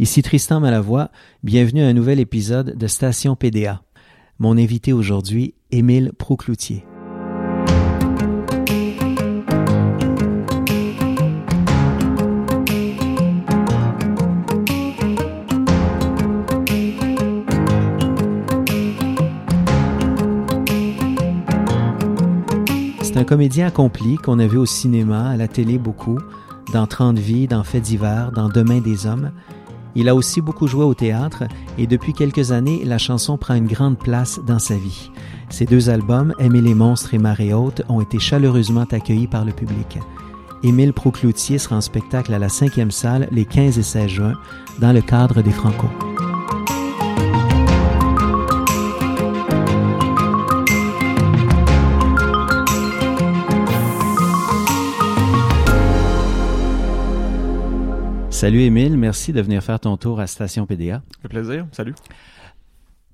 Ici Tristan Malavoie, bienvenue à un nouvel épisode de Station PDA. Mon invité aujourd'hui, Émile Procloutier. C'est un comédien accompli qu'on a vu au cinéma, à la télé beaucoup, dans 30 vies, dans Faits divers, dans Demain des hommes. Il a aussi beaucoup joué au théâtre et depuis quelques années, la chanson prend une grande place dans sa vie. Ses deux albums, Aimer les monstres et Marée haute, ont été chaleureusement accueillis par le public. Émile Procloutier sera en spectacle à la cinquième salle les 15 et 16 juin dans le cadre des Franco. Salut Émile, merci de venir faire ton tour à Station PDA. Fait plaisir, salut.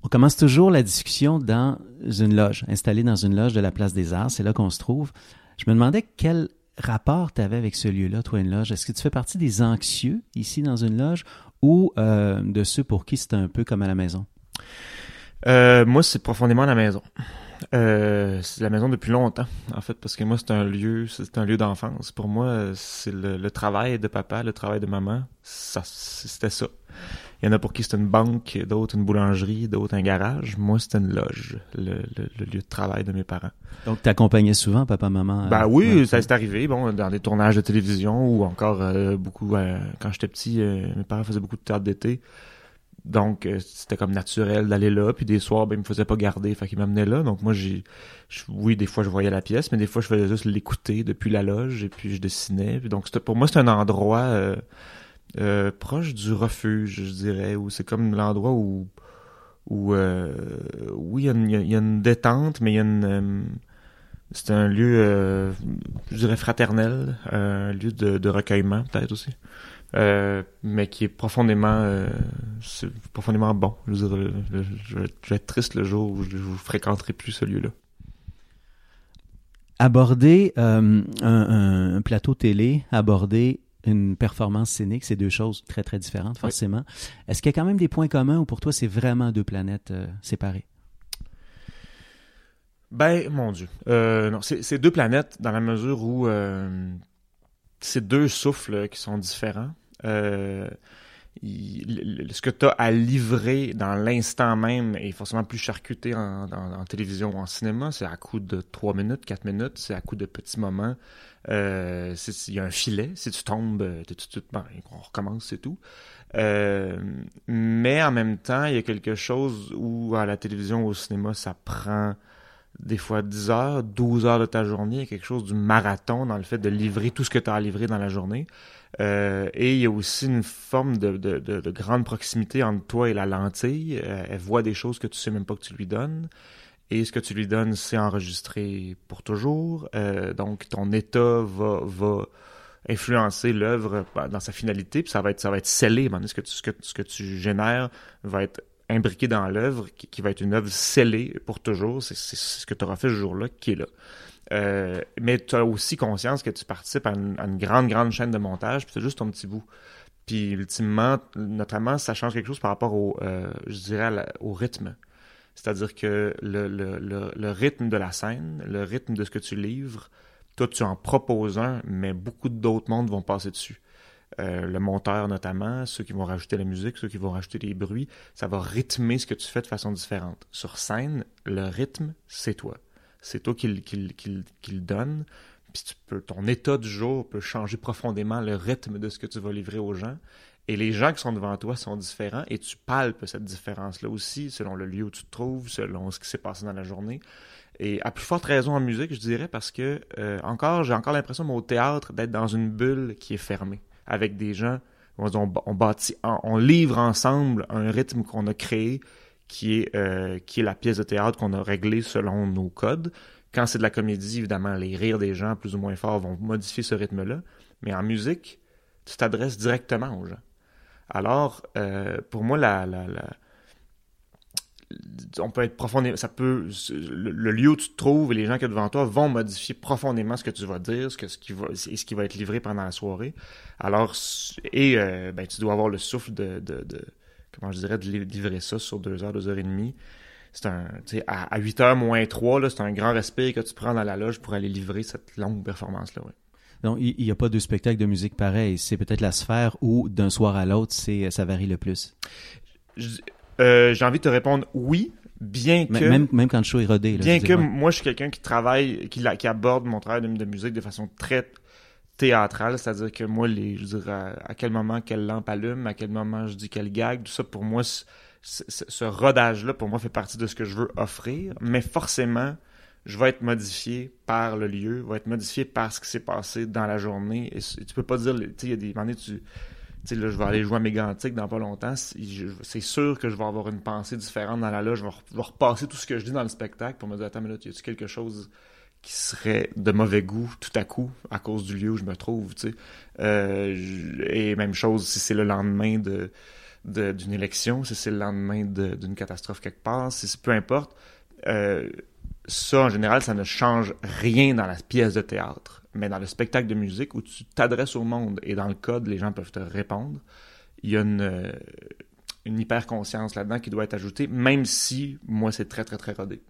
On commence toujours la discussion dans une loge, installée dans une loge de la Place des Arts. C'est là qu'on se trouve. Je me demandais quel rapport tu avais avec ce lieu-là, toi, une loge. Est-ce que tu fais partie des anxieux ici dans une loge ou euh, de ceux pour qui c'est un peu comme à la maison? Euh, moi, c'est profondément la maison. Euh, c'est la maison depuis longtemps, en fait, parce que moi, c'est un lieu, c'est un lieu d'enfance. Pour moi, c'est le, le, travail de papa, le travail de maman. Ça, c'était ça. Il y en a pour qui c'est une banque, d'autres une boulangerie, d'autres un garage. Moi, c'était une loge, le, le, le, lieu de travail de mes parents. Donc, t'accompagnais souvent papa, maman? Ben oui, ouais. ça s'est arrivé, bon, dans des tournages de télévision ou encore euh, beaucoup, euh, quand j'étais petit, mes parents faisaient beaucoup de théâtre d'été. Donc, euh, c'était comme naturel d'aller là. Puis des soirs, ben, il me faisait pas garder, fait qu'il m'amenait là. Donc moi, j'ai, oui, des fois, je voyais la pièce, mais des fois, je faisais juste l'écouter depuis la loge et puis je dessinais. Puis donc, pour moi, c'est un endroit euh, euh, proche du refuge, je dirais, où c'est comme l'endroit où, où euh, oui, il y, a une, il y, a une détente, mais il y a une... c'est un lieu, je dirais, fraternel, un lieu de, de recueillement, peut-être aussi. Euh, mais qui est profondément euh, profondément bon. Je, veux dire, je, vais être triste le jour où je ne fréquenterai plus ce lieu-là. Aborder euh, un, un, plateau télé, aborder une performance scénique, c'est deux choses très très différentes forcément. Oui. Est-ce qu'il y a quand même des points communs ou pour toi c'est vraiment deux planètes séparées? Ben, mon Dieu. non, c'est deux planètes dans la mesure où c'est deux souffles qui sont différents. Euh, ce que tu as à livrer dans l'instant même est forcément plus charcuté en, télévision ou en cinéma. C'est à coup de 3 minutes, 4 minutes, c'est à coup de petits moments. Euh, il y a un filet, si tu tombes, suite, ben, on recommence, c'est tout. Euh, mais en même temps, il y a quelque chose où à la télévision ou au cinéma, ça prend des fois 10 heures, 12 heures de ta journée, il y a quelque chose du marathon dans le fait de livrer tout ce que tu as à livrer dans la journée. Euh, et il y a aussi une forme de, de, de, de, grande proximité entre toi et la lentille. Euh, elle voit des choses que tu sais même pas que tu lui donnes. Et ce que tu lui donnes, c'est enregistré pour toujours. Euh, donc, ton état va, influencer l'œuvre dans sa finalité, puis ça va être, ça va être scellé. Ce ce que tu génères va être imbriqué dans l'œuvre, qui, va être une œuvre scellée pour toujours. C'est ce que tu auras fait ce jour-là qui est là. Euh, mais tu as aussi conscience que tu participes à une, grande, grande chaîne de montage, puis c'est juste ton petit bout. Puis ultimement, notamment, ça change quelque chose par rapport au, euh, rythme. C'est-à-dire que le, le, rythme de la scène, le rythme de ce que tu livres, toi, tu en proposes un, mais beaucoup d'autres mondes vont passer dessus. Euh, le monteur notamment, ceux qui vont rajouter la musique, ceux qui vont rajouter les bruits, ça va rythmer ce que tu fais de façon différente. Sur scène, le rythme, c'est toi c'est toi qui le donne. Puis tu peux, ton état du jour peut changer profondément le rythme de ce que tu vas livrer aux gens. Et les gens qui sont devant toi sont différents et tu palpes cette différence-là aussi selon le lieu où tu te trouves, selon ce qui s'est passé dans la journée. Et à plus forte raison en musique, je dirais, parce que euh, encore, j'ai encore l'impression au théâtre d'être dans une bulle qui est fermée, avec des gens, on, bâtit, on, livre ensemble un rythme qu'on a créé, qui est, euh, qui est la pièce de théâtre qu'on a réglée selon nos codes. Quand c'est de la comédie, évidemment, les rires des gens plus ou moins forts vont modifier ce rythme-là. Mais en musique, tu t'adresses directement aux gens. Alors, euh, pour moi, la, on peut être profondément, ça peut, le, lieu où tu te trouves et les gens qui sont devant toi vont modifier profondément ce que tu vas dire, ce, que, ce qui va, et ce qui va être livré pendant la soirée. Alors, et euh, ben, tu dois avoir le souffle de, de, de, comment je dirais, de livrer ça sur deux heures, deux heures et demie. C'est un, tu sais, à, à 8 heures moins 3, là, c'est un grand respect que tu prends dans la loge pour aller livrer cette longue performance-là, ouais. Donc, il n'y a pas de spectacle de musique pareil. C'est peut-être la sphère où, d'un soir à l'autre, c'est ça varie le plus. Euh, j'ai envie de te répondre oui, bien que même même quand le show est rodé. bien que moi je suis quelqu'un qui travaille, qui, qui aborde mon travail de, musique de façon très théâtrale, c'est-à-dire que moi les, je dirais à, quel moment quelle lampe allume, à quel moment je dis quelle gag, tout ça pour moi ce rodage-là pour moi fait partie de ce que je veux offrir, mais forcément je vais être modifié par le lieu, va être modifié par ce qui s'est passé dans la journée. Et, tu peux pas dire, tu sais, il y a des moments tu sais, là, je vais aller jouer à Mégantic dans pas longtemps. C'est sûr que je vais avoir une pensée différente dans la loge. Je vais, repasser tout ce que je dis dans le spectacle pour me dire, attends, mais là, y a-tu quelque chose qui serait de mauvais goût tout à coup à cause du lieu où je me trouve, tu sais? Euh, et même chose si c'est le lendemain de d'une élection, si c'est le lendemain d'une catastrophe quelque part, si peu importe. Euh, ça, en général, ça ne change rien dans la pièce de théâtre. Mais dans le spectacle de musique où tu t'adresses au monde et dans le code, les gens peuvent te répondre, il y a une, euh, une hyper-conscience là-dedans qui doit être ajoutée, même si, moi, c'est très, très, très rodé.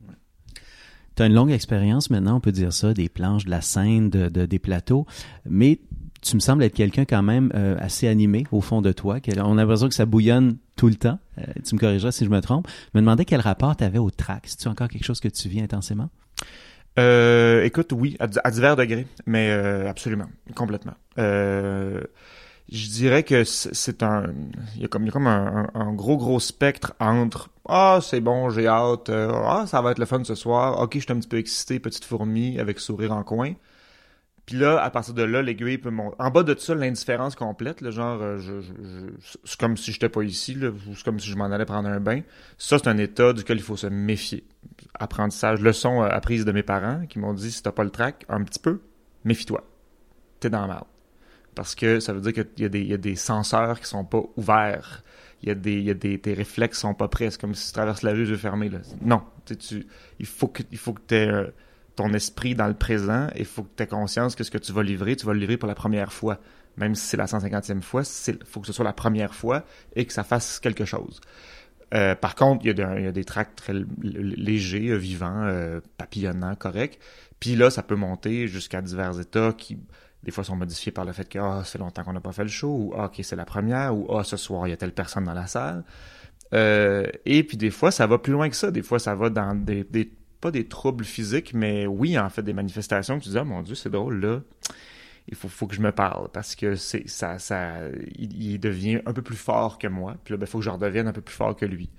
Tu as une longue expérience maintenant, on peut dire ça, des planches, de la scène, de, des plateaux, mais tu me sembles être quelqu'un quand même euh, assez animé au fond de toi. On a l'impression que ça bouillonne tout le temps. Euh, tu me corrigeras si je me trompe. Je me demandais quel rapport tu avais au track. C'est-tu encore quelque chose que tu vis intensément? Euh, écoute, oui, à, divers degrés, mais absolument, complètement. je dirais que c'est un, il y a comme, comme un, gros gros spectre entre ah c'est bon, j'ai hâte, ah ça va être le fun ce soir, ok je suis un petit peu excité, petite fourmi avec sourire en coin, puis là, à partir de là, l'aiguille peut monter. En bas de ça, l'indifférence complète, le genre, euh, je, c'est comme si j'étais pas ici, c'est comme si je m'en allais prendre un bain. Ça, c'est un état duquel il faut se méfier. Apprentissage, leçon euh, apprise de mes parents qui m'ont dit si t'as pas le trac, un petit peu, méfie-toi. T'es dans la merde. Parce que ça veut dire qu'il y, a des, senseurs qui sont pas ouverts. Il y a des, tes réflexes sont pas prêts. C'est comme si tu traverses la rue, yeux fermés. Là. Non. Il faut que, il esprit dans le présent et il faut que tu aies conscience que ce que tu vas livrer, tu vas le livrer pour la première fois. Même si c'est la 150e fois, il faut que ce soit la première fois et que ça fasse quelque chose. Euh, par contre, il y, a des tracts très légers, euh, vivants, euh, papillonnants, corrects. Puis là, ça peut monter jusqu'à divers états qui, des fois, sont modifiés par le fait que ah, c'est longtemps qu'on n'a pas fait le show, ou ah, ok, c'est la première, ou ah, ce soir, il y a telle personne dans la salle. et puis des fois, ça va plus loin que ça. Des fois, ça va dans des pas des troubles physiques, mais oui, en fait, des manifestations que tu dis, oh mon Dieu, c'est drôle, là, il faut, faut que je me parle parce que c'est ça, ça il, devient un peu plus fort que moi, puis là, il ben, faut que je redevienne un peu plus fort que lui.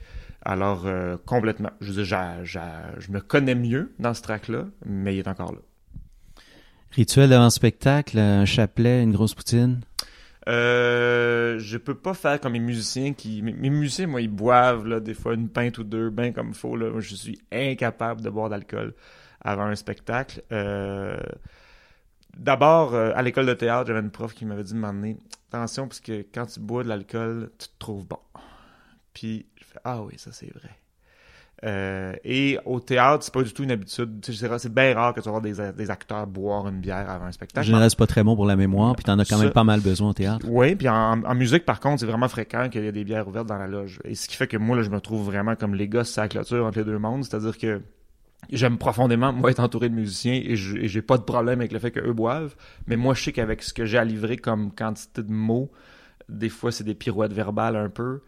Alors, euh, complètement. Je veux dire, je me connais mieux dans ce track-là, mais il est encore là. Rituel avant spectacle, un chapelet, une grosse poutine? Euh, je peux pas faire comme mes musiciens qui. Mes, musiciens, moi, ils boivent là, des fois une pinte ou deux, bien comme il faut. Là. Moi, je suis incapable de boire d'alcool avant un spectacle. Euh... D'abord, euh, à l'école de théâtre, j'avais une prof qui m'avait dit de m'emmener attention, parce que quand tu bois de l'alcool, tu te trouves bon. Puis, je fais Ah oui, ça c'est vrai. Euh, et au théâtre, c'est pas du tout une habitude. C'est bien rare que tu vas des, des, acteurs boire une bière avant un spectacle. En général, c'est pas très bon pour la mémoire, puis t'en as quand même pas mal besoin au théâtre. Oui, puis en, en, musique, par contre, c'est vraiment fréquent qu'il y ait des bières ouvertes dans la loge. Et ce qui fait que moi, là, je me trouve vraiment comme les gosses à la clôture entre les deux mondes. C'est-à-dire que j'aime profondément, moi, être entouré de musiciens et j'ai pas de problème avec le fait qu'eux boivent. Mais moi, je sais qu'avec ce que j'ai à livrer comme quantité de mots, des fois, c'est des pirouettes verbales un peu.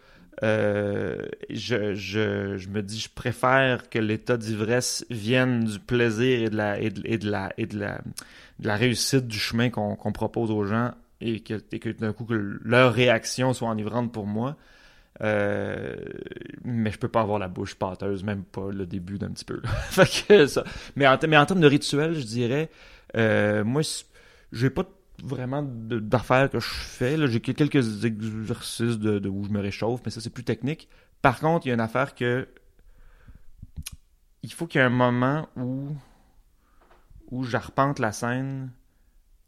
Euh, je, je, je, me dis, je préfère que l'état d'ivresse vienne du plaisir et de la, et de, et de la, et de la, de réussite du chemin qu'on propose aux gens et que, et que d'un coup, que leur réaction soit enivrante pour moi. Euh, mais je peux pas avoir la bouche pâteuse, même pas le début d'un petit peu. fait que ça. Mais en, mais en termes de rituel, je dirais, euh, moi, j'ai pas vraiment d'affaires que je fais. J'ai quelques exercices de, où je me réchauffe, mais ça, c'est plus technique. Par contre, il y a une affaire que. Il faut qu'il y ait un moment où. où j'arpente la scène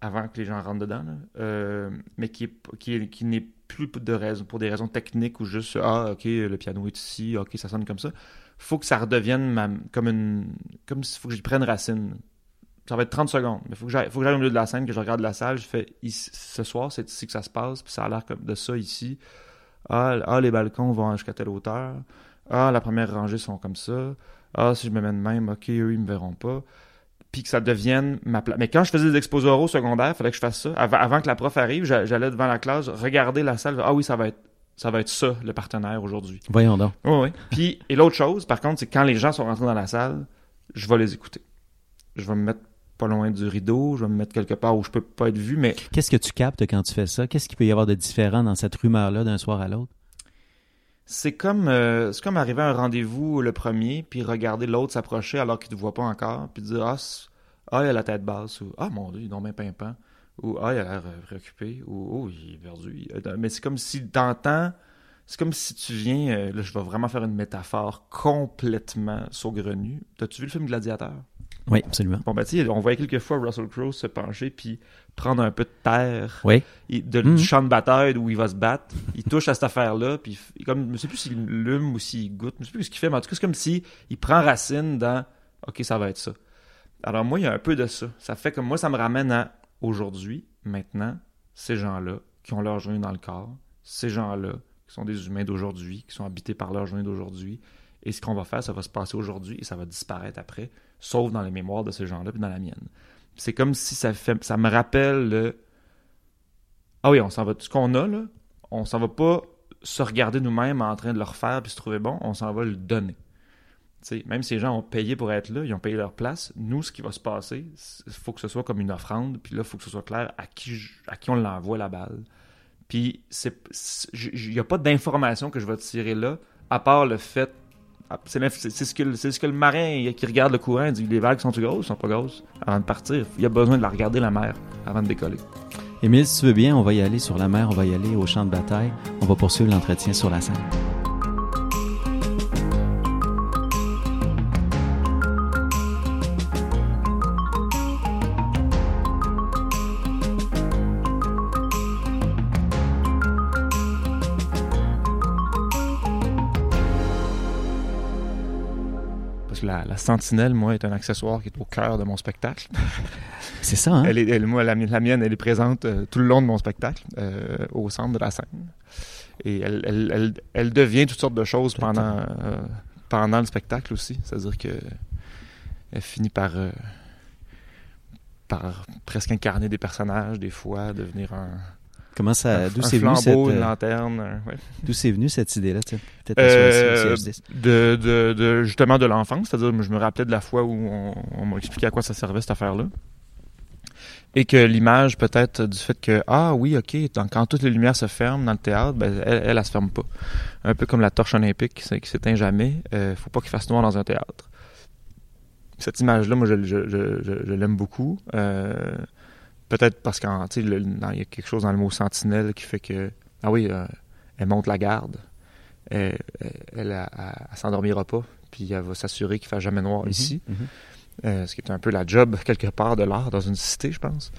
avant que les gens rentrent dedans, euh, mais qui, qui, qui n'est plus de raisons, pour des raisons techniques ou juste ah ok le piano est ici, ok ça sonne comme ça. Faut que ça redevienne comme une comme s'il faut que j'y prenne racine. Ça va être 30 secondes, mais faut que j'aille faut que j'aille au milieu de la scène, que je regarde la salle, je fais ce soir c'est ici que ça se passe, puis ça a l'air comme de ça ici. Ah, ah les balcons vont jusqu'à telle hauteur. Ah la première rangée sont comme ça. Ah si je me mets de même, ok eux ils me verront pas puis que ça devienne ma place. Mais quand je faisais des exposés oraux secondaires, il fallait que je fasse ça. Avant, que la prof arrive, j'allais devant la classe, regarder la salle. Ah oui, ça va être ça va être ça, le partenaire aujourd'hui. Voyons donc. Oui, oui. Puis, et l'autre chose, par contre, c'est quand les gens sont rentrés dans la salle, je vais les écouter. Je vais me mettre pas loin du rideau, je vais me mettre quelque part où je peux pas être vu, mais... Qu'est-ce que tu captes quand tu fais ça? Qu'est-ce qu'il peut y avoir de différent dans cette rumeur-là d'un soir à l'autre? C'est comme, euh, c'est comme arriver à un rendez-vous le premier, puis regarder l'autre s'approcher alors qu'il ne te voit pas encore, puis dire ah, ah, il a la tête basse, ou ah mon dieu, il est bien pimpant, ou ah, il a l'air euh, préoccupé, ou oh, il est perdu. Mais c'est comme si t'entends, c'est comme si tu viens, euh, là je vais vraiment faire une métaphore complètement saugrenue. T'as-tu vu le film Gladiateur? Oui, absolument. Bon, ben, tu sais, on voyait quelquefois Russell Crowe se pencher puis prendre un peu de terre oui. de, du mhm. champ de bataille où il va se battre. Il touche à cette affaire-là, puis comme, je sais plus s'il lume ou s'il goûte, je sais plus ce qu'il fait, mais en tout cas, c'est comme si il prend racine dans OK, ça va être ça. Alors, moi, il y a un peu de ça. Ça fait que moi, ça me ramène à aujourd'hui, maintenant, ces gens-là qui ont leur journée dans le corps, ces gens-là qui sont des humains d'aujourd'hui, qui sont habités par leur journée d'aujourd'hui, et ce qu'on va faire, ça va se passer aujourd'hui et ça va disparaître après, sauf dans les mémoires de ces gens-là et dans la mienne. C'est comme si ça fait, ça me rappelle le. Ah oui, on s'en va. Ce qu'on a là, on s'en va pas se regarder nous-mêmes en train de le refaire puis se trouver bon, on s'en va le donner. même si les gens ont payé pour être là, ils ont payé leur place, nous, ce qui va se passer, il faut que ce soit comme une offrande, puis là, il faut que ce soit clair à qui, à qui on l'envoie la balle. Puis, il n'y a pas d'information que je vais tirer là, à part le fait ah, c'est ce, que, ce que le marin qui regarde le courant dit les vagues sont-tu grosses, sont pas grosses avant de partir. Il y a besoin de la regarder la mer avant de décoller. Émile, si tu veux bien, on va y aller sur la mer, on va y aller au champ de bataille. On va poursuivre l'entretien sur la scène. La, sentinelle, moi, est un accessoire qui est au cœur de mon spectacle. C'est ça, hein? Elle est, moi, la, mienne, elle est présente euh, tout le long de mon spectacle, euh, au centre de la scène. Et elle, elle, devient toutes sortes de choses pendant, euh, pendant le spectacle aussi. C'est-à-dire que elle finit par, par presque incarner des personnages, des fois, devenir un Comment ça, d'où c'est venu cette une lanterne, ouais. D'où c'est venu cette idée-là, euh, de, de, de, justement de l'enfance, c'est-à-dire je me rappelais de la fois où on, on m'a expliqué à quoi ça servait cette affaire-là, et que l'image peut-être du fait que ah oui ok quand toutes les lumières se ferment dans le théâtre, ben elle, elle, elle, se ferme pas, un peu comme la torche olympique qui s'éteint jamais, euh, faut pas qu'il fasse noir dans un théâtre. Cette image-là, moi je, je, je, je l'aime beaucoup. Euh, Peut-être parce qu'il y a quelque chose dans le mot sentinelle qui fait que, ah oui, euh, elle monte la garde. Elle, elle, s'endormira pas, puis elle va s'assurer qu'il ne fasse jamais noir mm-hmm. ici. Mm-hmm. Euh, ce qui est un peu la job, quelque part, de l'art dans une cité, je pense.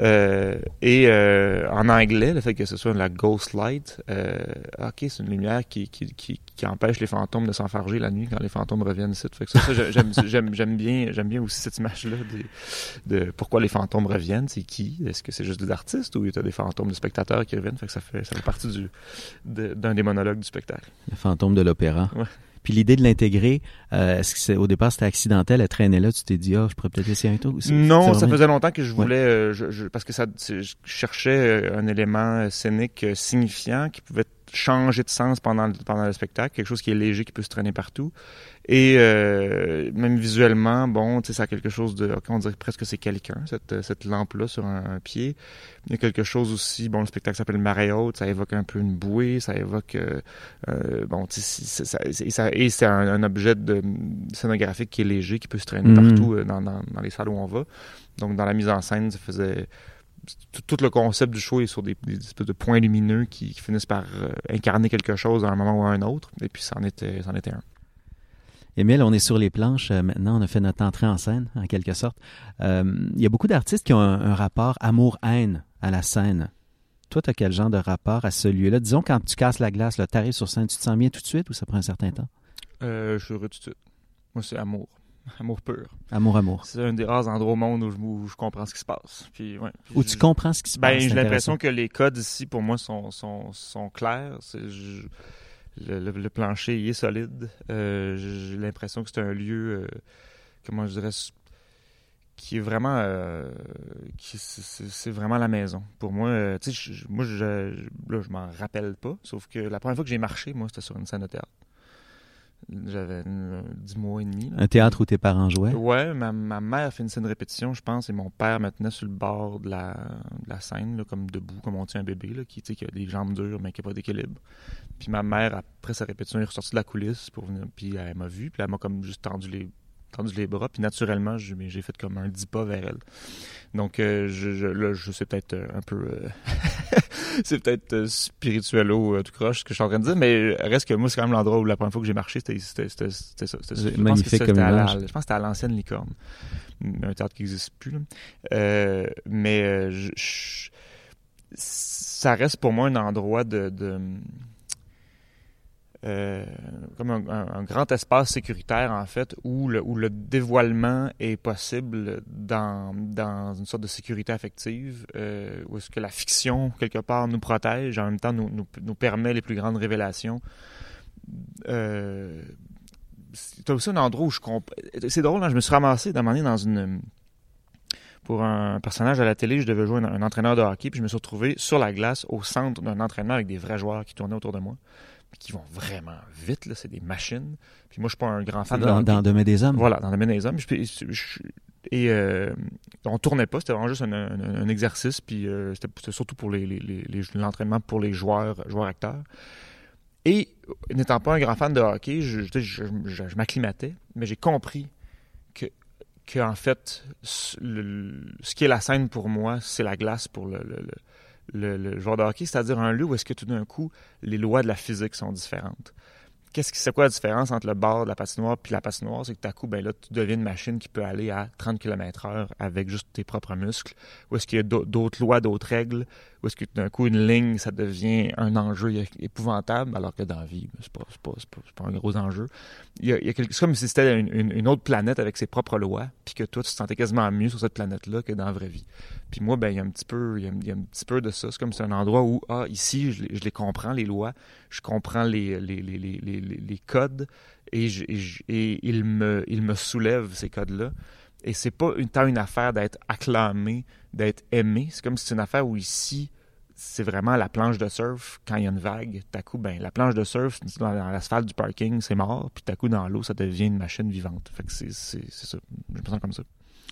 Euh, et euh, en anglais, le fait que ce soit la ghost light, euh, ok, c'est une lumière qui, qui, qui, qui, empêche les fantômes de s'enfarger la nuit quand les fantômes reviennent ici. Fait que ça, ça j'aime, bien, j'aime bien aussi cette image-là de, de, pourquoi les fantômes reviennent, c'est qui? Est-ce que c'est juste des artistes ou il y a des fantômes de spectateurs qui reviennent? Fait que ça fait, ça fait partie du, d'un des monologues du spectacle. Le fantôme de l'opéra. Ouais. Puis l'idée de l'intégrer, euh, est-ce que c'est, au départ c'était accidentel, elle traînait là, tu t'es dit, ah, je pourrais peut-être essayer un tour aussi? Non, ça faisait longtemps que je voulais, euh, je, parce que ça, je cherchais euh, un élément scénique signifiant qui pouvait changer de sens pendant, pendant le spectacle, quelque chose qui est léger, qui peut se traîner partout. Et euh, même visuellement, bon, tu sais, ça a quelque chose de, on dirait presque que c'est quelqu'un, cette, cette lampe-là sur un, pied. Il y a quelque chose aussi, bon, le spectacle s'appelle Marée haute, ça évoque un peu une bouée, ça évoque, euh, euh bon, tu sais, ça, et c'est un, objet de, scénographique qui est léger, qui peut se traîner mm-hmm. partout euh, dans, dans, dans les salles où on va. Donc, dans la mise en scène, ça faisait tout, le concept du show est sur des, espèces de points lumineux qui, finissent par euh, incarner quelque chose à un moment ou à un autre. Et puis, ça en était, était un. Émile, on est sur les planches euh, maintenant, on a fait notre entrée en scène, en quelque sorte. Euh, il y a beaucoup d'artistes qui ont un, rapport amour-haine à la scène. toi, tu as quel genre de rapport à ce lieu-là? Disons, quand tu casses la glace, tu arrives sur scène, tu te sens bien tout de suite ou ça prend un certain temps? Euh, je suis heureux tout de suite. Moi, c'est amour. Amour pur. Amour, amour. C'est un des rares endroits au monde où je, comprends ce qui se passe. Puis, ouais, où tu comprends ce qui se ben, passe. J'ai l'impression que les codes ici, pour moi, sont, sont, sont clairs. Je, le, plancher il est solide. Euh, j'ai l'impression que c'est un lieu, euh, comment je dirais, qui est vraiment, euh, c'est vraiment la maison. Pour moi, tu sais, moi, je, là, je m'en rappelle pas. Sauf que la première fois que j'ai marché, moi, c'était sur une scène de théâtre. J'avais dix mois et demi. Un théâtre où tes parents jouaient? Ouais, ma, ma mère fait une scène de répétition, je pense, et mon père me tenait sur le bord de la, la scène, comme debout, comme on tient un bébé, là, qui, qui a des jambes dures, mais qui n'a pas d'équilibre. Puis ma mère, après sa répétition, est ressortie de la coulisse pour venir, puis elle m'a vu, puis elle m'a comme juste tendu les, tendu les bras, puis naturellement, j'ai fait comme un dix pas vers elle. Donc, euh, je, je, là, je sais peut-être euh, un peu... Euh, c'est peut-être spirituel ou tout croche ce que je suis en train de dire, mais reste que moi, c'est quand même l'endroit où la première fois que j'ai marché, c'était ça. Je pense que c'était à l'ancienne Licorne, un théâtre qui n'existe plus. Là. mais je, ça reste pour moi un endroit de, de euh, comme un, grand espace sécuritaire, en fait, où le, où le dévoilement est possible dans, dans une sorte de sécurité affective, euh, où est-ce que la fiction, quelque part, nous protège, en même temps nous, nous, permet les plus grandes révélations. Euh, c'est aussi un endroit où je comprends... C'est drôle, hein, je me suis ramassé moment dans une pour un personnage à la télé, je devais jouer un, un, entraîneur de hockey, puis je me suis retrouvé sur la glace au centre d'un entraînement avec des vrais joueurs qui tournaient autour de moi qui vont vraiment vite, là, c'est des machines. Puis moi, je suis pas un grand fan dans, de Dans le domaine des hommes? Voilà, dans le domaine des hommes. et euh, on tournait pas, c'était vraiment juste un, exercice, puis euh, c'était surtout pour les, l'entraînement pour les joueurs, joueurs acteurs. Et n'étant pas un grand fan de hockey, je, je, m'acclimatais, mais j'ai compris que en fait, ce qui est la scène pour moi, c'est la glace pour le joueur de hockey, c'est-à-dire un lieu où est-ce que tout d'un coup, les lois de la physique sont différentes. Qu'est-ce que c'est quoi la différence entre le bord de la patinoire puis la patinoire? C'est que à coup, ben là, tu deviens une machine qui peut aller à 30 km heure avec juste tes propres muscles. Ou est-ce qu'il y a d'autres lois, d'autres règles? Ou est-ce que d'un coup, une ligne, ça devient un enjeu épouvantable, alors que dans la vie, ben, c'est pas, pas, un gros enjeu. Il y a, c'est comme si c'était une, autre planète avec ses propres lois, puis que toi, tu te sentais quasiment mieux sur cette planète-là que dans la vraie vie. Puis moi, ben, il y a un petit peu, il y a, un petit peu de ça. C'est comme c'est un endroit où, ah, ici, je, les comprends, les lois, je comprends les, les, codes, et, me, il me soulève ces codes-là. Et c'est pas une, tant une affaire d'être acclamé, d'être aimé. C'est comme si c'est une affaire où ici, c'est vraiment la planche de surf. Quand il y a une vague, à coup, ben, la planche de surf, dans, l'asphalte du parking, c'est mort. Puis à coup, dans l'eau, ça devient une machine vivante. Fait que c'est ça. Je me sens comme ça.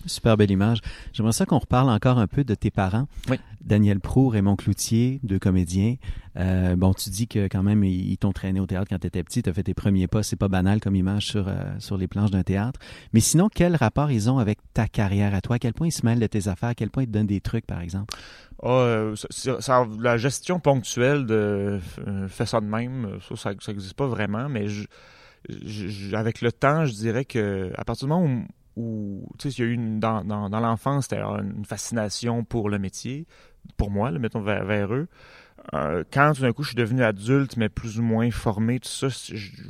Super belle image. J'aimerais ça qu'on reparle encore un peu de tes parents. Oui. Daniel Prou, Raymond Cloutier, deux comédiens. Euh, bon, tu dis que quand même, ils t'ont traîné au théâtre quand tu étais petit. Tu as fait tes premiers pas. C'est pas banal comme image sur, euh, sur les planches d'un théâtre. Mais sinon, quel rapport ils ont avec ta carrière à toi? À quel point ils se mêlent de tes affaires? À quel point ils te donnent des trucs, par exemple? Oh, ça, la gestion ponctuelle de euh, fait ça de même, ça, ça n'existe pas vraiment, mais je, avec le temps, je dirais que à partir du moment où où, tu sais, il y a eu dans, dans, dans l'enfance, c'était une fascination pour le métier, pour moi, le mettons vers, vers eux. Euh, quand tout d'un coup je suis devenu adulte, mais plus ou moins formé, tout ça,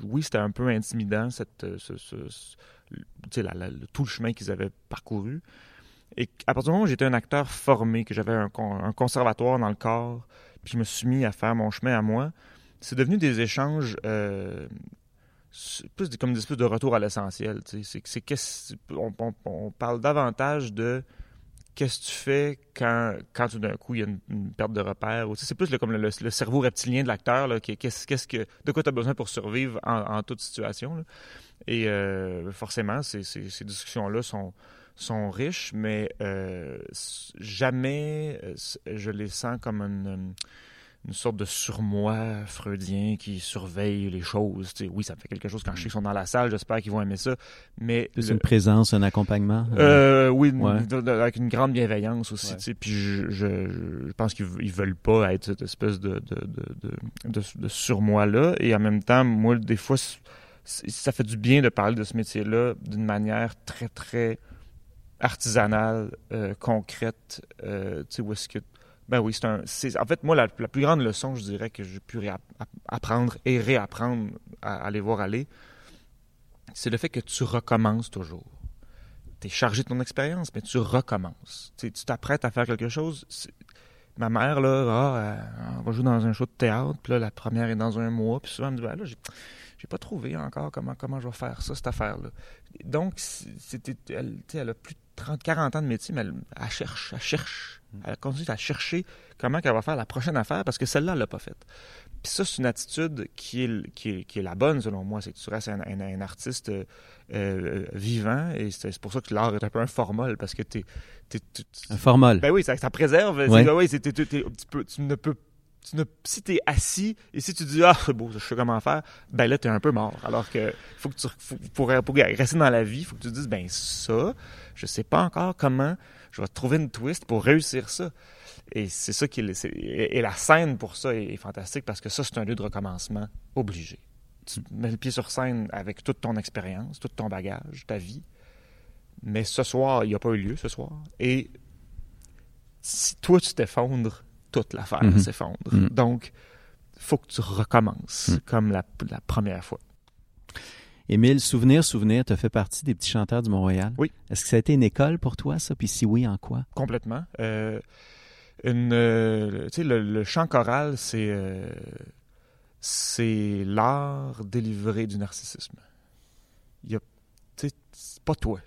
oui, c'était un peu intimidant, cette, euh, ce, ce, la, tout le chemin qu'ils avaient parcouru. Et à partir du moment où j'étais un acteur formé, que j'avais un, un, conservatoire dans le corps, puis je me suis mis à faire mon chemin à moi, c'est devenu des échanges euh, plus comme des espèces de retour à l'essentiel. C'est, on, parle davantage de qu'est-ce que tu fais quand, quand tout d'un coup il y a une, perte de repère. C'est plus le, comme le, cerveau reptilien de l'acteur. Qu'est-ce, que, de quoi tu as besoin pour survivre en, toute situation. Et euh, forcément, ces, discussions-là sont, sont riches, mais euh, jamais euh, je les sens comme une une sorte de surmoi freudien qui surveille les choses. oui, ça me fait quelque chose quand je sais qu'ils sont dans la salle, j'espère qu'ils vont aimer ça. Mais c'est une présence, un accompagnement. Euh, oui, avec une grande bienveillance aussi. Puis je, je, pense qu'ils veulent pas être cette espèce de, de, de, de, surmoi là. Et en même temps, moi, des fois, ça fait du bien de parler de ce métier-là d'une manière très très artisanale, euh, concrète. Euh, tu sais, où est-ce que Ben oui, c'est un. En fait, moi, la, plus grande leçon, je dirais, que j'ai pu apprendre et réapprendre à, aller voir aller, c'est le fait que tu recommences toujours. Tu es chargé de ton expérience, mais tu recommences. Tu t'apprêtes à faire quelque chose. Ma mère, là, ah, euh, va jouer dans un show de théâtre, puis là, la première est dans un mois, puis souvent, elle me dit, Ben là, j'ai, pas trouvé encore comment, comment je vais faire ça, cette affaire-là. Donc, c'était, elle, elle a plus 30, 40 ans de métier, mais elle, elle cherche, elle cherche. Elle continue à chercher comment elle va faire la prochaine affaire parce que celle-là, elle l'a pas faite. Puis ça, c'est une attitude qui est, qui est, qui est la bonne, selon moi. C'est que tu restes un, un- un artiste euh, euh, vivant et c'est pour ça que l'art est un peu un formol parce que tu- tu- Un formol. ben oui, ça, ça préserve. Ouais. ben oui, tu ne peux. Tu ne, si t'es assis et si tu dis ah c'est beau je sais comment faire ben là t'es un peu mort. Alors que faut que tu faut- pour, rester dans la vie faut que tu te dises ben ça je sais pas encore comment je vais trouver une twist pour réussir ça. Et c'est ça qui est, et la scène pour ça est, est fantastique parce que ça c'est un lieu de recommencement obligé. Tu mets le pied sur scène avec toute ton expérience tout ton bagage ta vie. Mais ce soir il n'y a pas eu lieu ce soir. Et si toi tu t'effondres, toute l'affaire Mhm. s'effondre. Mhm. Donc, faut que tu recommences Mhm. comme la, la première fois. Émile, Souvenir, Souvenir, tu fait partie des petits chanteurs du Mont-Royal. Oui. Est-ce que ça a été une école pour toi, ça? Puis si oui, en quoi? Complètement. Euh, une, euh, le, le chant choral, c'est euh, c'est l'art délivré du narcissisme. Il y a, c'est pas toi.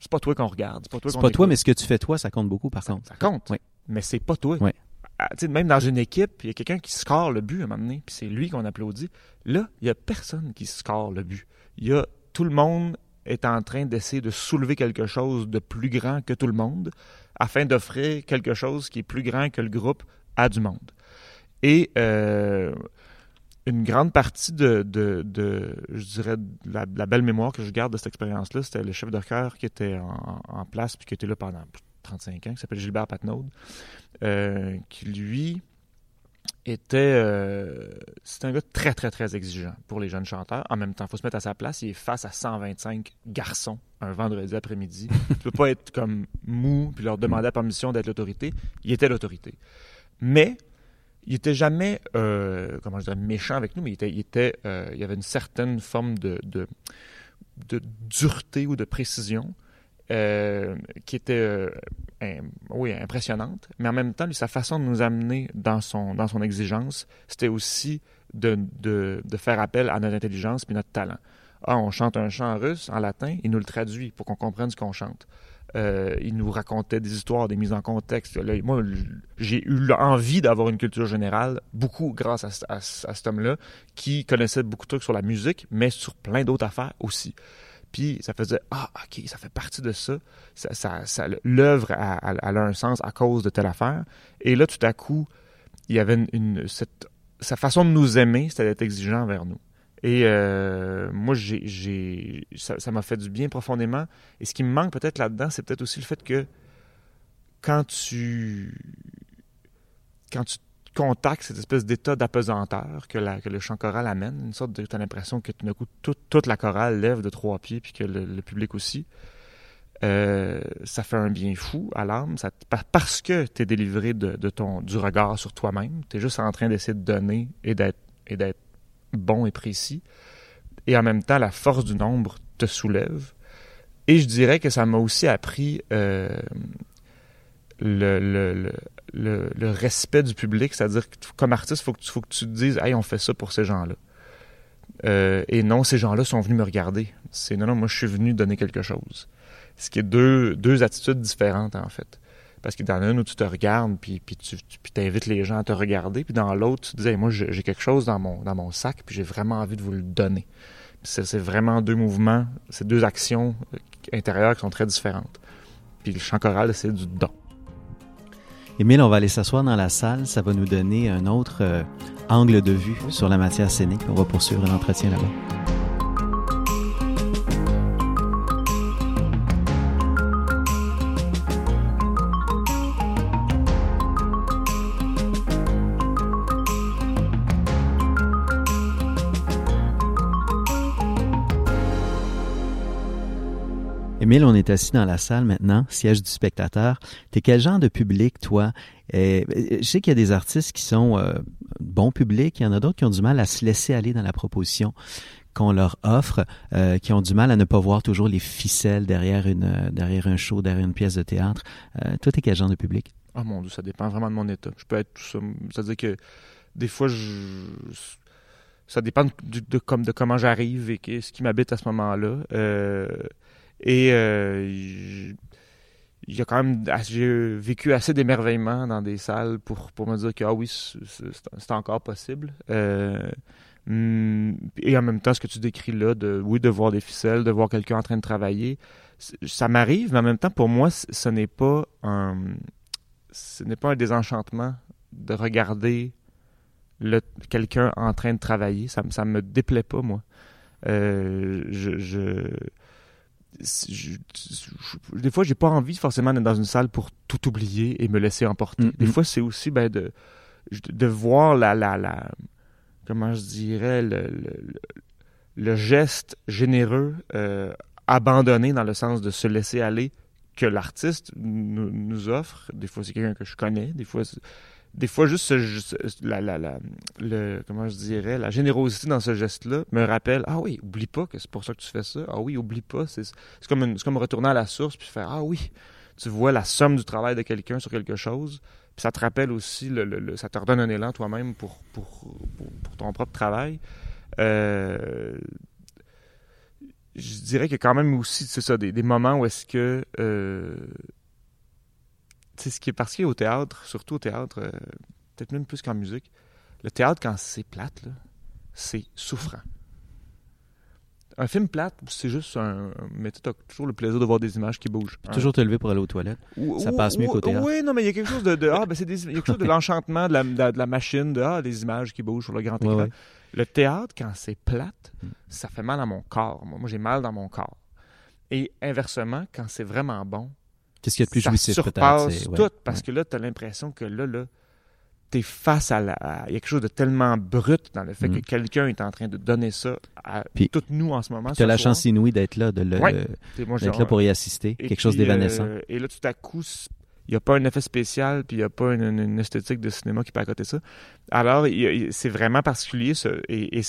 C'est pas toi qu'on regarde. C'est pas toi pas toi, mais ce que tu fais toi, ça compte beaucoup, par contre. Ça compte. Oui. Mais c'est pas toi. Oui. Même dans une équipe, il y a quelqu'un qui score le but à un moment donné, puis c'est lui qu'on applaudit. Là, il y a personne qui score le but. Il tout le monde est en train d'essayer de soulever quelque chose de plus grand que tout le monde afin d'offrir quelque chose qui est plus grand que le groupe à du monde. Et euh, une grande partie de, je dirais, la, belle mémoire que je garde de cette expérience-là, c'était le chef de chœur qui était en, en place puis qui était là pendant 35 ans, qui s'appelle Gilbert Patnaud, euh, qui lui était. Euh, c'est un gars très, très, très exigeant pour les jeunes chanteurs. En même temps, il faut se mettre à sa place. Il est face à 125 garçons un vendredi après-midi. tu peux pas être comme mou puis leur demander la permission d'être l'autorité. Il était l'autorité. Mais il était jamais, euh, comment je dirais, méchant avec nous, mais il était, il était, euh, il avait une certaine forme de, de, de dureté ou de précision euh, qui était, euh, oui, impressionnante. Mais en même temps, sa façon de nous amener dans son, dans son exigence, c'était aussi de, de, faire appel à notre intelligence puis notre talent. Ah, on chante un chant en russe, en latin, il nous le traduit pour qu'on comprenne ce qu'on chante. Euh, il nous racontait des histoires, des mises en contexte. Moi, j'ai eu envie d'avoir une culture générale, beaucoup grâce à cet homme-là, qui connaissait beaucoup de trucs sur la musique, mais sur plein d'autres affaires aussi. Puis ça faisait Ah, ok, ça fait partie de ça. ça, ça, L'œuvre a, a- a un sens à cause de telle affaire. Et là, tout à coup, il y avait une, cette, sa façon de nous aimer, c'était d'être exigeant envers nous. Et euh, moi, j'ai, ça m'a fait du bien profondément. Et ce qui me manque peut-être là-dedans, c'est peut-être aussi le fait que quand tu quand tu contactes cette espèce d'état d'apesanteur que, le chant choral amène, une sorte de... Tu as l'impression que tout coup, toute, la chorale lève de trois pieds, puis que le, public aussi. Euh, ça fait un bien fou à l'âme, parce que tu es délivré de, ton, du regard sur toi-même. Tu es juste en train d'essayer de donner et d'être, d'être bon et précis. Et en même temps, la force du nombre te soulève. Et je dirais que ça m'a aussi appris euh, le, le, le, le, respect du public, c'est-à-dire que comme artiste, il faut, que tu- te dises Hey, on fait ça pour ces gens-là. Euh, et non, ces gens-là sont venus me regarder. C'est non, non, moi je suis venu donner quelque chose. Ce qui est deux, deux attitudes différentes en fait. Parce que dans l'une où tu te regardes, puis, puis tu puis t'invites les gens à te regarder, puis dans l'autre, tu dis Hey, moi j'ai quelque chose dans mon, dans mon sac, puis j'ai vraiment envie de vous le donner. C'est vraiment deux mouvements, c'est deux actions euh, intérieures qui sont très différentes. Puis le chant choral, c'est du don. Émile, on va aller s'asseoir dans la salle. Ça va nous donner un autre euh, angle de vue sur la matière scénique. On va poursuivre l'entretien là-bas. Émile, on est assis dans la salle maintenant, siège du spectateur. T'es quel genre de public, toi? Euh, je sais qu'il y a des artistes qui sont euh, bons publics, il y en a d'autres qui ont du mal à se laisser aller dans la proposition qu'on leur offre, euh, qui ont du mal à ne pas voir toujours les ficelles derrière une derrière un show, derrière une pièce de théâtre. Euh, toi, t'es quel genre de public? Ah mon dieu, ça dépend vraiment de mon état. Je peux être tout ça. C'est-à-dire que des fois, ça dépend de, comme, de comment j'arrive et ce qui m'habite à ce moment-là. Euh, et euh, il a quand même j'ai vécu assez d'émerveillement dans des salles pour, pour me dire que ah oui c'est encore possible euh, mm, et en même temps ce que tu décris là de oui de voir des ficelles de voir quelqu'un en train de travailler ça m'arrive mais en même temps pour moi ce n'est pas un ce n'est pas un désenchantement de regarder quelqu'un en train de travailler. Ça, ça me déplaît pas, moi. Euh, je, des fois, j'ai pas envie forcément d'être dans une salle pour tout oublier et me laisser emporter. Des fois, c'est aussi ben, de, de voir la, la, la comment je dirais, le, le, geste généreux euh, abandonné dans le sens de se laisser aller que l'artiste nous, nous, offre. Des fois, c'est quelqu'un que je connais. Des fois, des fois, juste, la, la, la, le, comment je dirais, la générosité dans ce geste-là me rappelle Ah oui, oublie pas que c'est pour ça que tu fais ça. Ah oui, oublie pas. C'est comme, comme retourner à la source puis faire Ah oui, tu vois la somme du travail de quelqu'un sur quelque chose. Puis ça te rappelle aussi, le, le, ça te redonne un élan toi-même pour, pour, pour, ton propre travail. Euh, je dirais que quand même aussi, c'est ça, des, des, moments où est-ce que. Euh, c'est ce qui est parce au théâtre, surtout au théâtre, euh, peut-être même plus qu'en musique, le théâtre, quand c'est plate, c'est souffrant. Un film plate, c'est juste un. Mais tu as toujours le plaisir de voir des images qui bougent. Hein. Toujours te lever pour aller aux toilettes. ça passe mieux qu'au théâtre. Oui, non, mais il y a quelque chose de. ah, ben c'est il y a quelque chose de l'enchantement de la, de, la, machine, de ah, des images qui bougent sur le grand écran. Le théâtre, quand c'est plate, mm. ça fait mal à mon corps. Moi, moi j'ai mal dans mon corps. Et inversement, quand c'est vraiment bon, Qu'est-ce qu'il y a de plus jouissif peut-être? tout, parce que là, tu as l'impression que là, là, tu es face à la. Il y a quelque chose de tellement brut dans le fait que mm. quelqu'un est en train de donner ça à toutes nous en ce moment. Tu as la chance inouïe d'être là, de d'être là pour y assister. quelque chose d'évanescent. Euh, et là, tout à coup, il n'y a pas un effet spécial, puis il n'y a pas une, esthétique de cinéma qui peut à côté ça. Alors, c'est vraiment particulier, ça. Et, et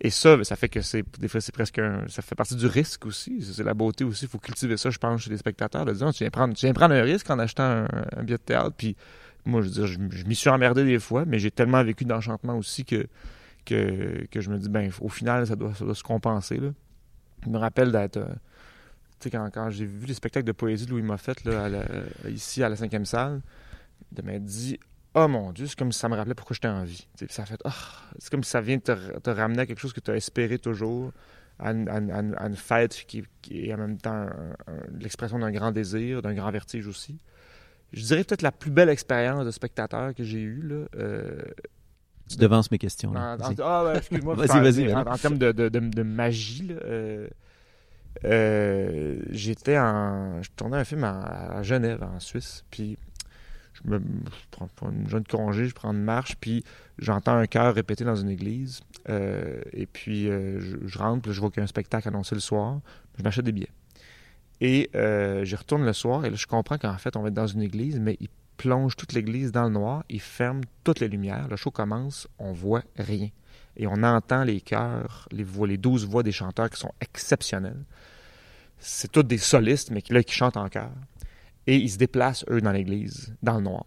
et ça, ben, ça fait que c'est des fois c'est presque un, ça fait partie du risque aussi. C'est la beauté aussi. Il faut cultiver ça, je pense, chez les spectateurs, de dire tu viens prendre, tu viens prendre un risque en achetant un, billet de théâtre. Puis moi, je veux dire, je, m'y suis emmerdé des fois, mais j'ai tellement vécu d'enchantement aussi que, que, que je me dis ben au final ça doit, ça doit se compenser. Je me rappelle d'être euh, tu sais, quand, j'ai vu les spectacles de poésie de Louis Moffett là, ici à la cinquième salle, de m'être dit oh mon Dieu, c'est comme si ça me rappelait pourquoi j'étais en vie. ça fait, oh, c'est comme si ça vient te, te ramener à quelque chose que tu as espéré toujours, à une, fête qui, est en même temps l'expression d'un grand désir, d'un grand vertige aussi. Je dirais peut-être la plus belle expérience de spectateur que j'ai eue. Là, euh, tu devances mes questions. ah, ben, excuse-moi. vas-y, vas-y. En, termes de, de, de, magie, là, euh, euh, j'étais en. Je tournais un film à, à Genève, en Suisse. Puis je, me, prends une jeune congé, je prends une marche, puis j'entends un chœur répéter dans une église. Euh, et puis euh, je, rentre, puis je vois qu'il y a un spectacle annoncé le soir. Je m'achète des billets. Et euh, je retourne le soir, et là, je comprends qu'en fait, on va être dans une église, mais il plonge toute l'église dans le noir, il ferme toutes les lumières. Le show commence, on voit rien. Et on entend les chœurs, les voix, les douze voix des chanteurs qui sont exceptionnels. C'est tous des solistes, mais là, qui chantent en chœur. Et ils se déplacent, eux, dans l'église, dans le noir.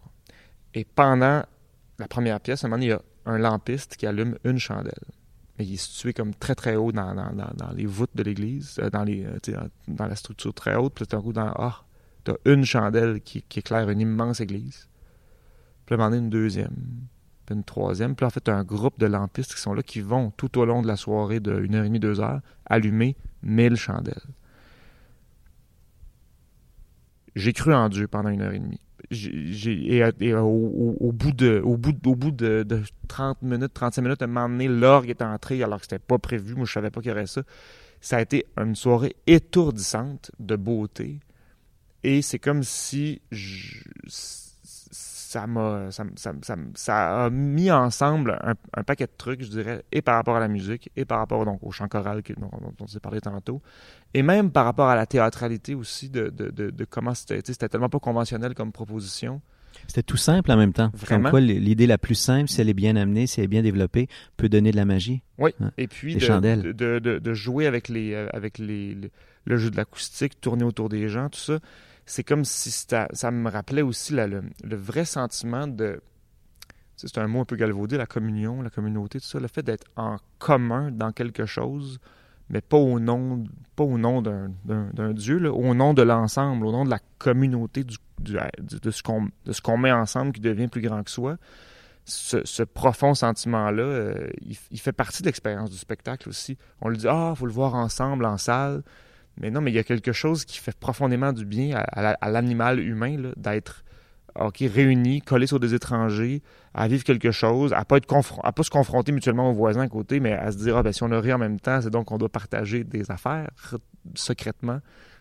Et pendant la première pièce, à un moment il y a un lampiste qui allume une chandelle. Mais il est situé comme très, très haut dans, les voûtes de l'église, euh, dans, les, euh, dans la structure très haute. Puis tout un coup, dans, ah, une chandelle qui, éclaire une immense église. Puis à un moment une deuxième, puis une troisième. Puis en fait, un groupe de lampistes qui sont là, qui vont tout au long de la soirée de 1h30, 2 heures, allumer mille chandelles j'ai cru en Dieu pendant une heure et demie. Et, au, bout de au bout, au bout de, 30 minutes, 35 minutes, à un moment donné, l'orgue est entré alors que c'était pas prévu. Moi, je savais pas qu'il y aurait ça. Ça a été une soirée étourdissante de beauté. Et c'est comme si ça ça m'a ça, ça, ça, ça, a mis ensemble un, un, paquet de trucs, je dirais, et par rapport à la musique, et par rapport donc au chant choral dont, dont on s'est parlé tantôt, et même par rapport à la théâtralité aussi de, de, de, de comment c'était. C'était tellement pas conventionnel comme proposition. C'était tout simple en même temps. Vraiment. L'idée la plus simple, si elle est bien amenée, si elle est bien développée, peut donner de la magie. Oui. Hein? Et puis Des de, chandelles. de, de, de jouer avec les euh, avec les, le- le jeu de l'acoustique, tourner autour des gens, tout ça. C'est comme si ça me rappelait aussi le, vrai sentiment de c'est un mot un peu galvaudé, la communion, la communauté, tout ça, le fait d'être en commun dans quelque chose, mais pas au nom, pas au nom d'un, Dieu, au nom de l'ensemble, au nom de la communauté, du, du- de, ce qu'on, met ensemble qui devient plus grand que soi. Ce, profond sentiment-là, euh, il, il fait partie de l'expérience du spectacle aussi. On le dit, ah, faut le voir ensemble, en salle. Mais non, mais il y a quelque chose qui fait profondément du bien à, à la- à l'animal humain, d'être ok, réunis, collés sur des étrangers, à vivre quelque chose, à pas pas se confronter mutuellement aux voisins à côté, mais à se dire ah ben si on a ri en même temps, c'est donc qu'on doit partager des affaires secrètement.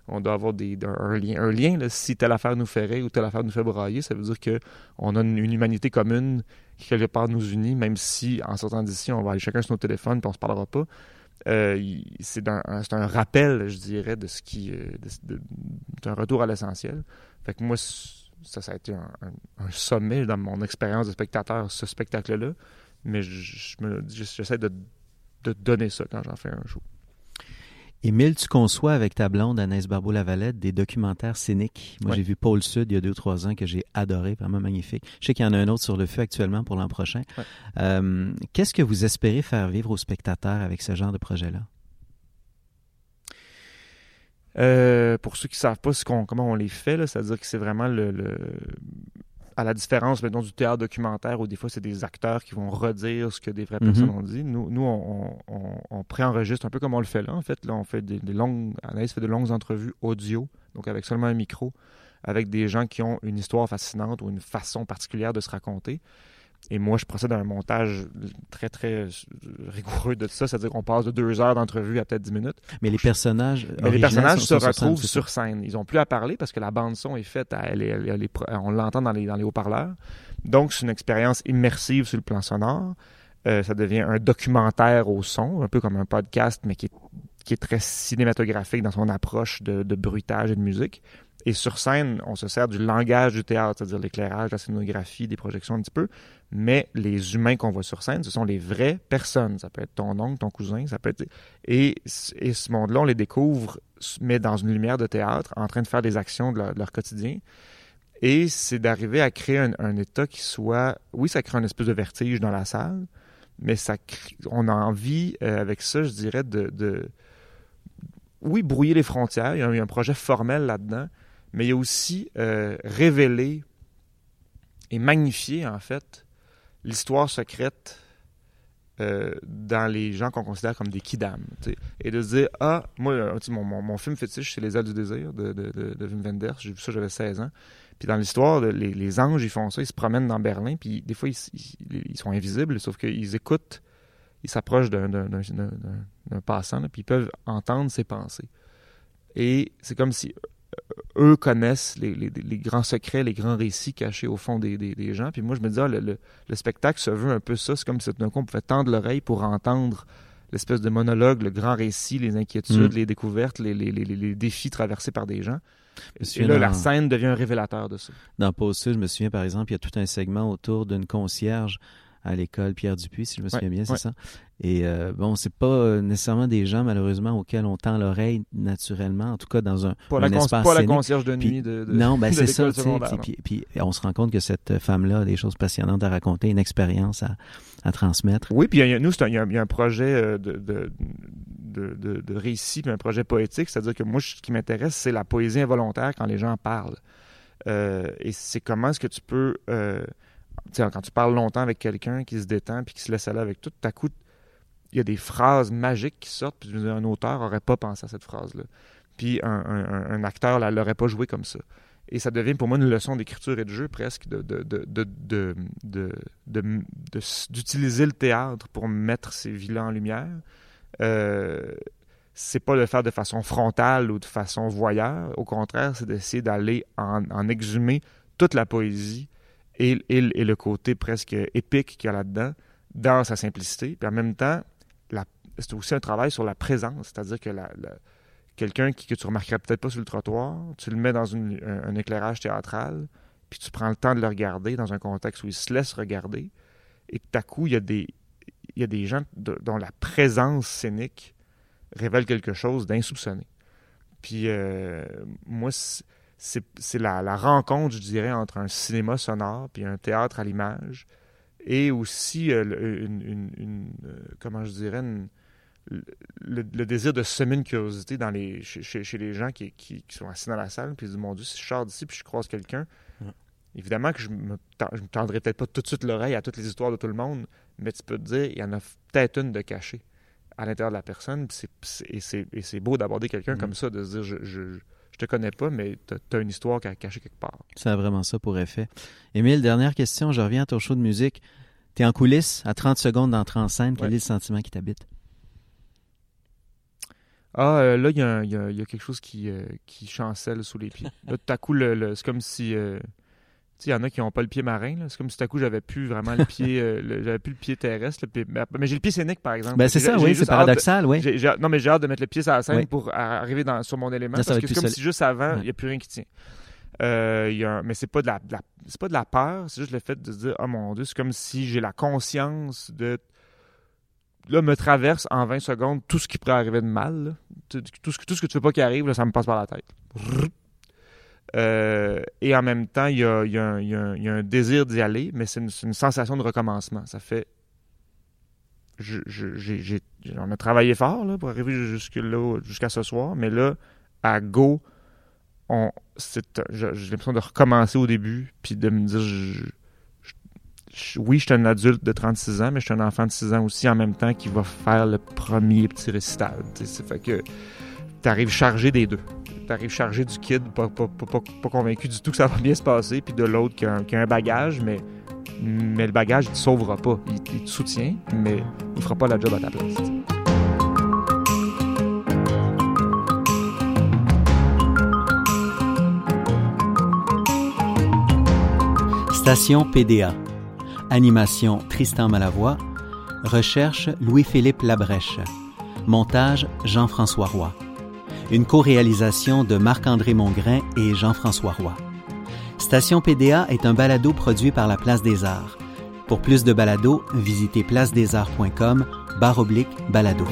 On doit avoir des, un, lien. Un lien, si telle affaire nous rire ou telle affaire nous fait brailler, ça veut dire que on a une, une humanité commune qui quelque part nous unit, même si en sortant d'ici, on va aller chacun sur nos téléphones puis on se parlera pas. Euh, c'est un, rappel, je dirais, de ce qui, euh, d'un retour à l'essentiel. Fait que moi, ça, a été un, sommet dans mon expérience de spectateur, ce spectacle-là. Mais j'essaie de, de donner ça quand j'en fais un show. Émile, tu conçois avec ta blonde Anaïs Barbeau-Lavalette des documentaires scéniques. Moi, Ouais. j'ai vu Pôle Sud il y a deux ou trois ans que j'ai adoré, vraiment magnifique. Je sais qu'il y en a un autre sur le feu actuellement pour l'an prochain. Ouais. Euh, Qu'est-ce que vous espérez faire vivre aux spectateurs avec ce genre de projet-là? Euh, pour ceux qui savent pas ce qu'on, comment on les fait, c'est-à-dire que c'est vraiment le, le- à la différence mettons, du théâtre documentaire où des fois c'est des acteurs qui vont redire ce que des vraies Mhm. personnes ont dit. Nous, nous on, on, on, on préenregistre un peu comme on le fait là. En fait, là, on fait des, des longues, Anaïs fait de longues entrevues audio, donc avec seulement un micro, avec des gens qui ont une histoire fascinante ou une façon particulière de se raconter. Et moi, je procède à un montage très, très rigoureux de ça, c'est-à-dire qu'on passe de deux heures d'entrevue à peut-être dix minutes. Mais les personnages, Mais les personnages sont- se sont retrouvent sur scène. Ils n'ont plus à parler parce que la bande son est faite, à- elle elle on l'entend dans les, dans les haut-parleurs. Donc, c'est une expérience immersive sur le plan sonore. Euh, ça devient un documentaire au son, un peu comme un podcast, mais qui est, qui est très cinématographique dans son approche de, de bruitage et de musique. Et sur scène, on se sert du langage du théâtre, c'est-à-dire l'éclairage, la scénographie, des projections un petit peu. Mais les humains qu'on voit sur scène, ce sont les vraies personnes. Ça peut être ton oncle, ton cousin, ça peut être... Et, et ce monde-là, on les découvre, mais dans une lumière de théâtre, en train de faire des actions de leur, quotidien. Et c'est d'arriver à créer un, un état qui soit... Oui, ça crée une espèce de vertige dans la salle, mais ça on a envie, euh, avec ça, je dirais, de... Oui, brouiller les frontières. Il y a eu un projet formel là-dedans, mais il a aussi euh, révéler et magnifier, en fait, l'histoire secrète euh, dans les gens qu'on considère comme des kidam. Et de dire, ah, moi, euh, mon, film fétiche, c'est Les ailes du désir de, de, de, Wim Wenders. J'ai vu ça, j'avais 16 ans. Puis dans l'histoire, les, anges, ils font ça, ils se promènent dans Berlin, puis des fois, ils, ils- sont invisibles, sauf qu'ils écoutent, ils s'approchent d'un- passant, puis ils peuvent entendre ses pensées. Et c'est comme si eux connaissent les, les- les grands secrets, les grands récits cachés au fond des, des- des gens. Puis moi, je me dis, ah, le, le- le spectacle se veut un peu ça. C'est comme si tout d'un coup, on pouvait tendre l'oreille pour entendre l'espèce de monologue, le grand récit, les inquiétudes, Mm. les découvertes, les, les- défis traversés par des gens. Et là, dans- la scène devient un révélateur de ça. Dans Pause Sud, je me souviens, par exemple, il y a tout un segment autour d'une concierge à l'école Pierre Dupuis, si je me souviens bien, c'est ouais. ça. Et euh, bon, c'est pas euh, nécessairement des gens, malheureusement, auxquels on tend l'oreille naturellement, en tout cas dans un, Pas, un la, cons- espace pas la concierge de Puis- nuit de, de- non, ben c'est ça, Puis, puis, on se rend compte que cette femme-là a des choses passionnantes à raconter, une expérience à, à transmettre. Oui, puis il y a- nous, c'est un- il y, a, il y a un projet euh, de, de, de, de- récit, puis un projet poétique. C'est-à-dire que moi, ce qui m'intéresse, c'est la poésie involontaire quand les gens parlent. Euh, et c'est comment est-ce que tu peux... euh, quand tu parles longtemps avec quelqu'un qui se détend puis qui se laisse aller avec tout, à coup, il y a des phrases magiques qui sortent, puis un auteur n'aurait pas pensé à cette phrase-là. Puis un, acteur ne l'aurait pas joué comme ça. Et ça devient pour moi une leçon d'écriture et de jeu presque, de, de, d'utiliser le théâtre pour mettre ces vilains en lumière. Euh, c'est pas de le faire de façon frontale ou de façon voyeur. Au contraire, c'est d'essayer d'aller en exhumer toute la poésie et, le côté presque épique qu'il y a là-dedans, dans sa simplicité. Puis en même temps, c'est aussi un travail sur la présence, c'est-à-dire que quelqu'un que tu remarquerais peut-être pas sur le trottoir, tu le mets dans un, éclairage théâtral, puis tu prends le temps de le regarder dans un contexte où il se laisse regarder, et tout à coup, il y a des, il y a des gens dont la présence scénique révèle quelque chose d'insoupçonné. Puis euh, moi, c'est la, la, rencontre, je dirais, entre un cinéma sonore puis un théâtre à l'image, et aussi euh, une, une, euh, comment je dirais, le, désir de semer une curiosité dans les, chez, chez les gens qui, qui, sont assis dans la salle, puis ils disent, mon Dieu, si je sors d'ici puis je croise quelqu'un, évidemment que je me, me tendrai peut-être pas tout de suite l'oreille à toutes les histoires de tout le monde, mais tu peux te dire, il y en a peut-être une de cachée à l'intérieur de la personne, et c'est beau d'aborder quelqu'un mm. comme ça, de se dire, je, je, je te connais pas, mais tu as, une histoire cachée quelque part. Ça a vraiment ça pour effet. Émile, dernière question, je reviens à ton show de musique. Tu es en coulisses, à 30 secondes d'entrer en scène, quel est le sentiment qui t'habite? Ah, euh, là, il y, y, a quelque chose qui, euh, qui chancelle sous les pieds. Là, tout à coup, c'est comme si. Euh, il y en a qui n'ont pas le pied marin. C'est comme si tout à coup, j'avais plus vraiment le pied, j'avais plus le pied terrestre. mais, j'ai le pied scénique, par exemple. Ben, c'est ça, oui, c'est paradoxal, oui. non, mais j'ai hâte de mettre le pied sur la scène pour arriver dans, sur mon élément. parce que c'est comme si juste avant, il n'y a plus rien qui tient. y a mais c'est pas de la, c'est pas de la peur, c'est juste le fait de se dire, oh mon Dieu, c'est comme si j'ai la conscience de là, me traverse en 20 secondes tout ce qui pourrait arriver de mal. Tout, ce, tout ce que tu veux pas qui arrive, là, ça me passe par la tête. Euh, et en même temps, il y a, un désir d'y aller, mais c'est une, sensation de recommencement. Ça fait. J'ai, on a travaillé fort pour arriver jusqu'à ce soir, mais là, à Go, j'ai l'impression de recommencer au début, puis de me dire, oui, je suis un adulte de 36 ans, mais je suis un enfant de 6 ans aussi en même temps qui va faire le premier petit récital. C'est fait que tu arrives chargé des deux. Tu arrives chargé du kid, pas, convaincu du tout que ça va bien se passer, puis de l'autre qui, a un bagage, mais, mais le bagage, il te sauvera pas. Il, te soutient, mais il fera pas la job à ta place. Station PDA Animation Tristan Malavoie. Recherche Louis-Philippe Labrèche. Montage Jean-François Roy. Une co-réalisation de Marc-André Mongrain et Jean-François Roy. Station PDA est un balado produit par la Place des Arts. Pour plus de balados, visitez placedesarts.com barre oblique balado.